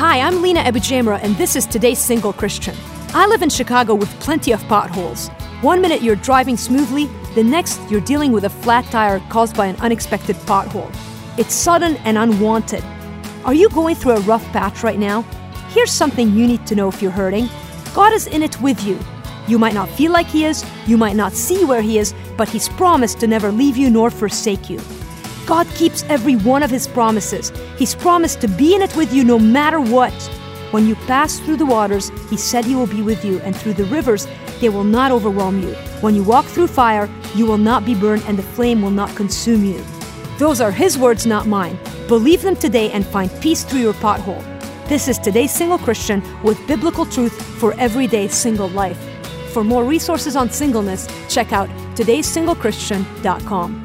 Hi, I'm Lina AbuJamra, and this is today's Single Christian. I live in Chicago with plenty of potholes. One minute you're driving smoothly, the next you're dealing with a flat tire caused by an unexpected pothole. It's sudden and unwanted. Are you going through a rough patch right now? Here's something you need to know if you're hurting God is in it with you. You might not feel like He is, you might not see where He is, but He's promised to never leave you nor forsake you. God keeps every one of His promises. He's promised to be in it with you no matter what. When you pass through the waters, He said He will be with you, and through the rivers, they will not overwhelm you. When you walk through fire, you will not be burned, and the flame will not consume you. Those are His words, not mine. Believe them today and find peace through your pothole. This is today's Single Christian with biblical truth for everyday single life. For more resources on singleness, check out today'ssinglechristian.com.